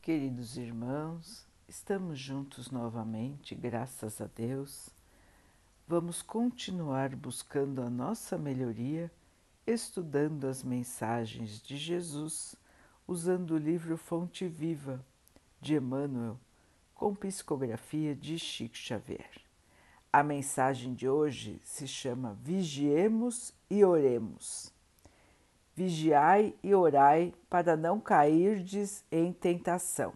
Queridos irmãos, estamos juntos novamente, graças a Deus. Vamos continuar buscando a nossa melhoria, estudando as mensagens de Jesus, usando o livro Fonte Viva de Emmanuel, com psicografia de Chico Xavier. A mensagem de hoje se chama Vigiemos e Oremos. Vigiai e orai para não cairdes em tentação.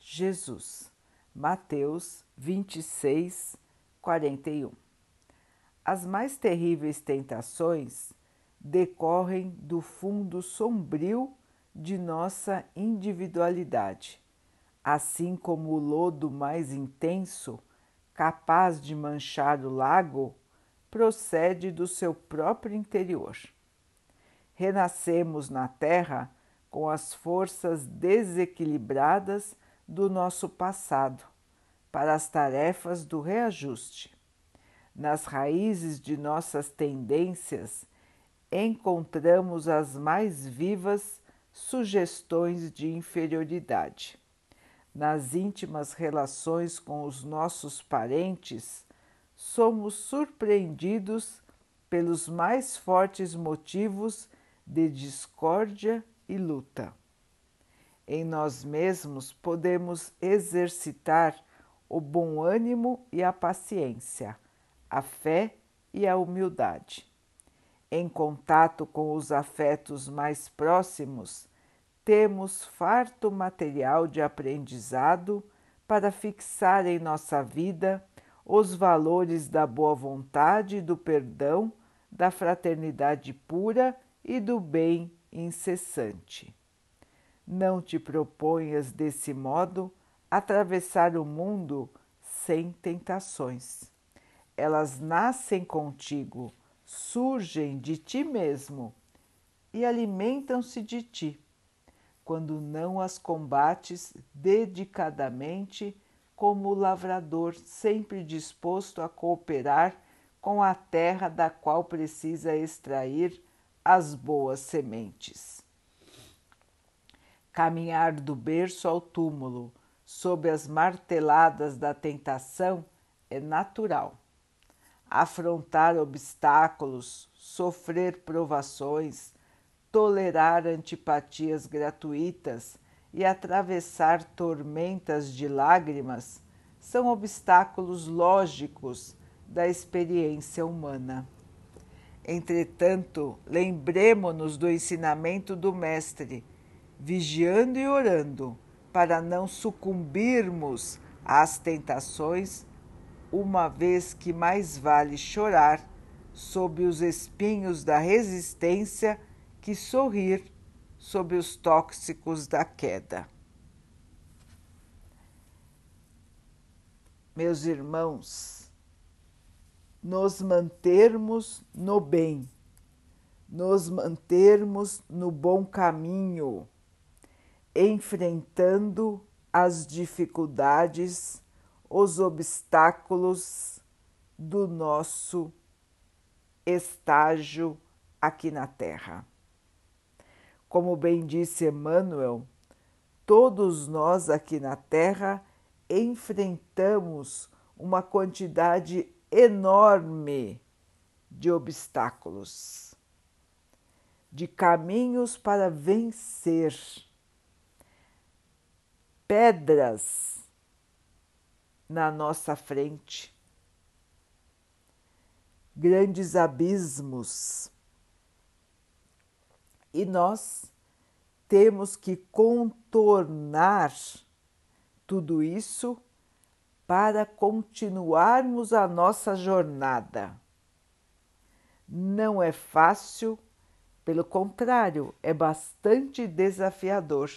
Jesus, Mateus 26, 41. As mais terríveis tentações decorrem do fundo sombrio de nossa individualidade, assim como o lodo mais intenso, capaz de manchar o lago, procede do seu próprio interior renascemos na Terra com as forças desequilibradas do nosso passado para as tarefas do reajuste. Nas raízes de nossas tendências encontramos as mais vivas sugestões de inferioridade. Nas íntimas relações com os nossos parentes, somos surpreendidos pelos mais fortes motivos de discórdia e luta. Em nós mesmos podemos exercitar o bom ânimo e a paciência, a fé e a humildade. Em contato com os afetos mais próximos, temos farto material de aprendizado para fixar em nossa vida os valores da boa vontade, do perdão, da fraternidade pura e do bem incessante. Não te proponhas desse modo atravessar o mundo sem tentações. Elas nascem contigo, surgem de ti mesmo e alimentam-se de ti, quando não as combates dedicadamente, como o lavrador sempre disposto a cooperar com a terra da qual precisa extrair as boas sementes. Caminhar do berço ao túmulo sob as marteladas da tentação é natural. Afrontar obstáculos, sofrer provações, tolerar antipatias gratuitas e atravessar tormentas de lágrimas são obstáculos lógicos da experiência humana. Entretanto, lembremo-nos do ensinamento do Mestre, vigiando e orando, para não sucumbirmos às tentações, uma vez que mais vale chorar sob os espinhos da resistência que sorrir sob os tóxicos da queda. Meus irmãos, nos mantermos no bem, nos mantermos no bom caminho, enfrentando as dificuldades, os obstáculos do nosso estágio aqui na Terra. Como bem disse Emmanuel, todos nós aqui na Terra enfrentamos uma quantidade enorme de obstáculos, de caminhos para vencer, pedras na nossa frente, grandes abismos. E nós temos que contornar tudo isso para continuarmos a nossa jornada. Não é fácil, pelo contrário, é bastante desafiador.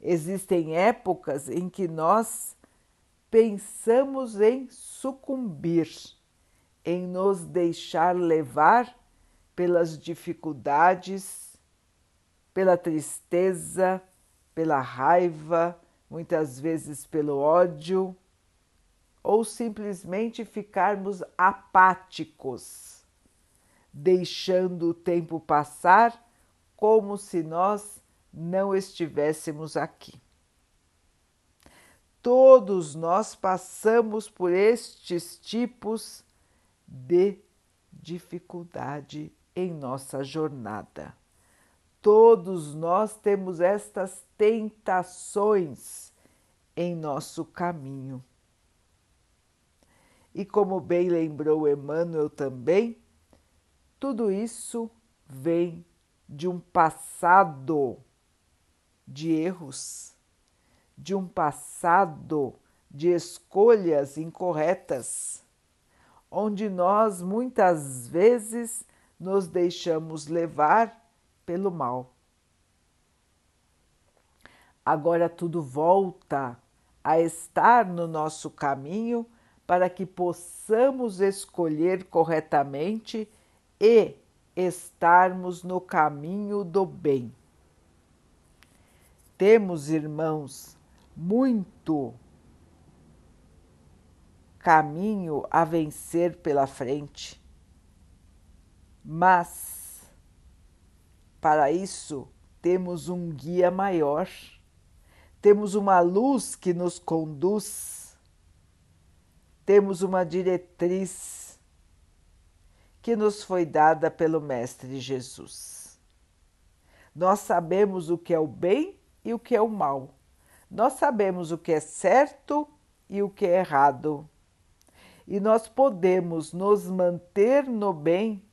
Existem épocas em que nós pensamos em sucumbir, em nos deixar levar pelas dificuldades, pela tristeza, pela raiva, muitas vezes pelo ódio, ou simplesmente ficarmos apáticos, deixando o tempo passar como se nós não estivéssemos aqui. Todos nós passamos por estes tipos de dificuldade em nossa jornada. Todos nós temos estas tentações em nosso caminho. E como bem lembrou Emmanuel também, tudo isso vem de um passado de erros, de um passado de escolhas incorretas, onde nós muitas vezes nos deixamos levar pelo mal. Agora tudo volta a estar no nosso caminho para que possamos escolher corretamente e estarmos no caminho do bem. Temos, irmãos, muito caminho a vencer pela frente, mas para isso temos um guia maior, temos uma luz que nos conduz, temos uma diretriz que nos foi dada pelo Mestre Jesus. Nós sabemos o que é o bem e o que é o mal. Nós sabemos o que é certo e o que é errado. E nós podemos nos manter no bem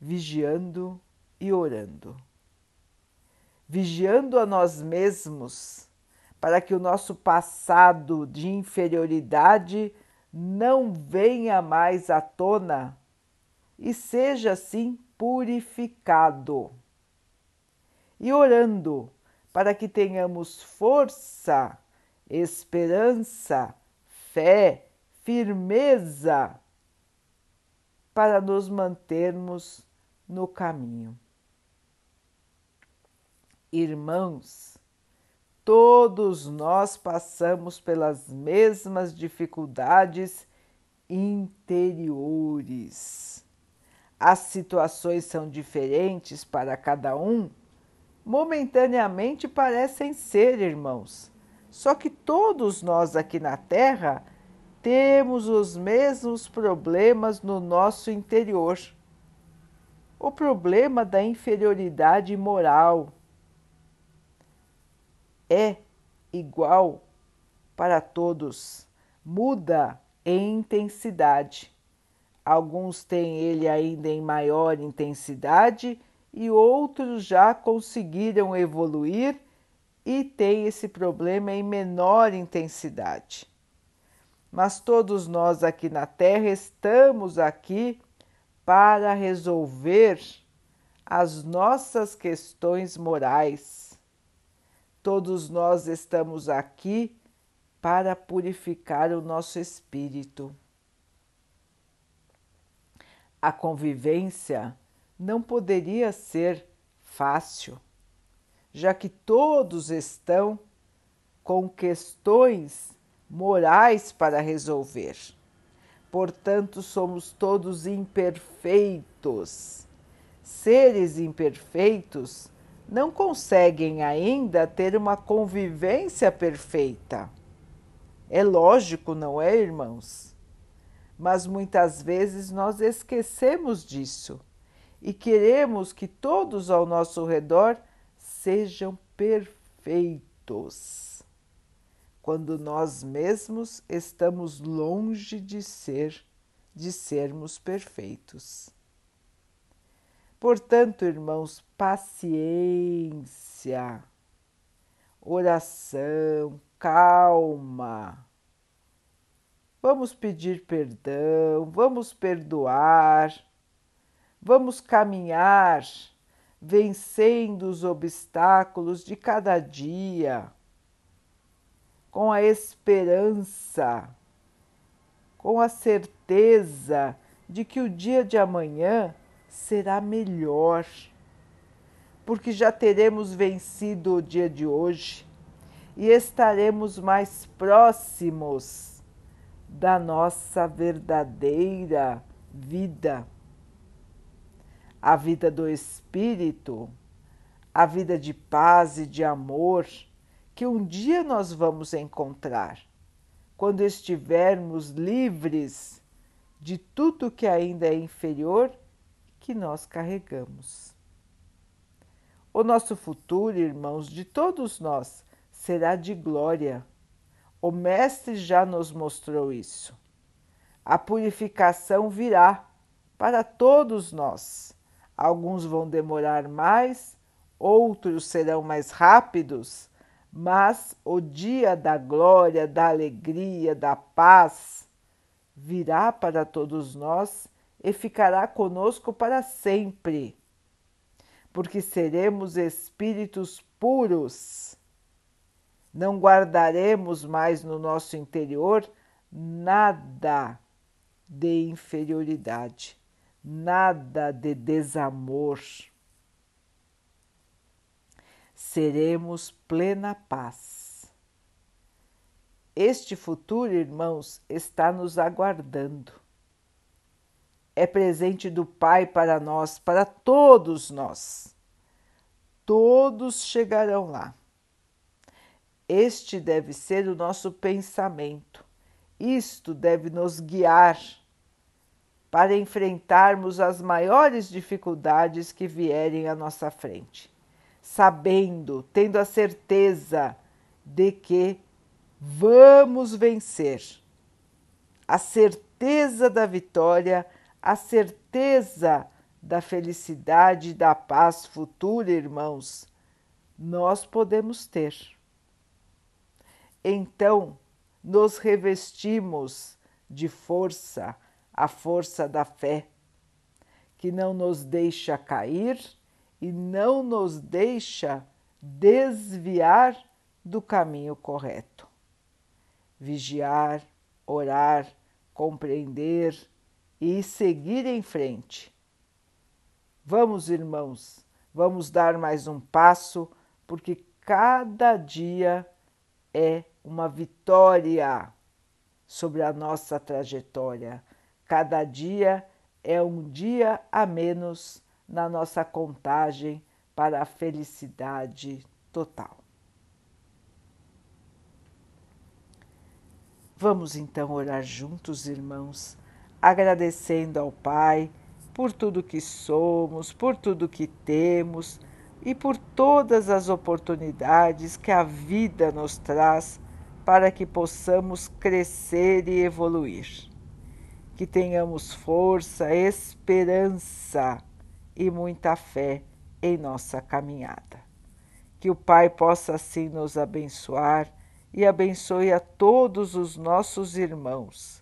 vigiando e orando. Vigiando a nós mesmos para que o nosso passado de inferioridade não venha mais à tona e seja assim purificado. E orando para que tenhamos força, esperança, fé, firmeza para nos mantermos no caminho. Irmãos, todos nós passamos pelas mesmas dificuldades interiores as situações são diferentes para cada um, momentaneamente parecem ser irmãos. Só que todos nós aqui na Terra temos os mesmos problemas no nosso interior. O problema da inferioridade moral é igual para todos, muda em intensidade. Alguns têm ele ainda em maior intensidade e outros já conseguiram evoluir e têm esse problema em menor intensidade. Mas todos nós aqui na Terra estamos aqui para resolver as nossas questões morais. Todos nós estamos aqui para purificar o nosso espírito a convivência não poderia ser fácil, já que todos estão com questões morais para resolver. Portanto, somos todos imperfeitos. Seres imperfeitos não conseguem ainda ter uma convivência perfeita. É lógico, não é, irmãos? mas muitas vezes nós esquecemos disso e queremos que todos ao nosso redor sejam perfeitos, quando nós mesmos estamos longe de ser, de sermos perfeitos. Portanto, irmãos, paciência, oração, calma. Vamos pedir perdão, vamos perdoar, vamos caminhar vencendo os obstáculos de cada dia, com a esperança, com a certeza de que o dia de amanhã será melhor, porque já teremos vencido o dia de hoje e estaremos mais próximos da nossa verdadeira vida, a vida do Espírito, a vida de paz e de amor que um dia nós vamos encontrar, quando estivermos livres de tudo que ainda é inferior que nós carregamos. O nosso futuro, irmãos, de todos nós, será de glória. O Mestre já nos mostrou isso. A purificação virá para todos nós. Alguns vão demorar mais, outros serão mais rápidos, mas o dia da glória, da alegria, da paz virá para todos nós e ficará conosco para sempre, porque seremos espíritos puros. Não guardaremos mais no nosso interior nada de inferioridade, nada de desamor seremos plena paz. Este futuro, irmãos, está nos aguardando. É presente do Pai para nós, para todos nós. Todos chegarão lá. Este deve ser o nosso pensamento. Isto deve nos guiar para enfrentarmos as maiores dificuldades que vierem à nossa frente sabendo, tendo a certeza de que vamos vencer. A certeza da vitória, a certeza da felicidade e da paz futura, irmãos, nós podemos ter. Então, nos revestimos de força, a força da fé, que não nos deixa cair e não nos deixa desviar do caminho correto. Vigiar, orar, compreender e seguir em frente. Vamos, irmãos, vamos dar mais um passo, porque cada dia é uma vitória sobre a nossa trajetória. Cada dia é um dia a menos na nossa contagem para a felicidade total. Vamos então orar juntos, irmãos, agradecendo ao Pai por tudo que somos, por tudo que temos e por todas as oportunidades que a vida nos traz para que possamos crescer e evoluir. Que tenhamos força, esperança e muita fé em nossa caminhada. Que o Pai possa assim nos abençoar e abençoe a todos os nossos irmãos.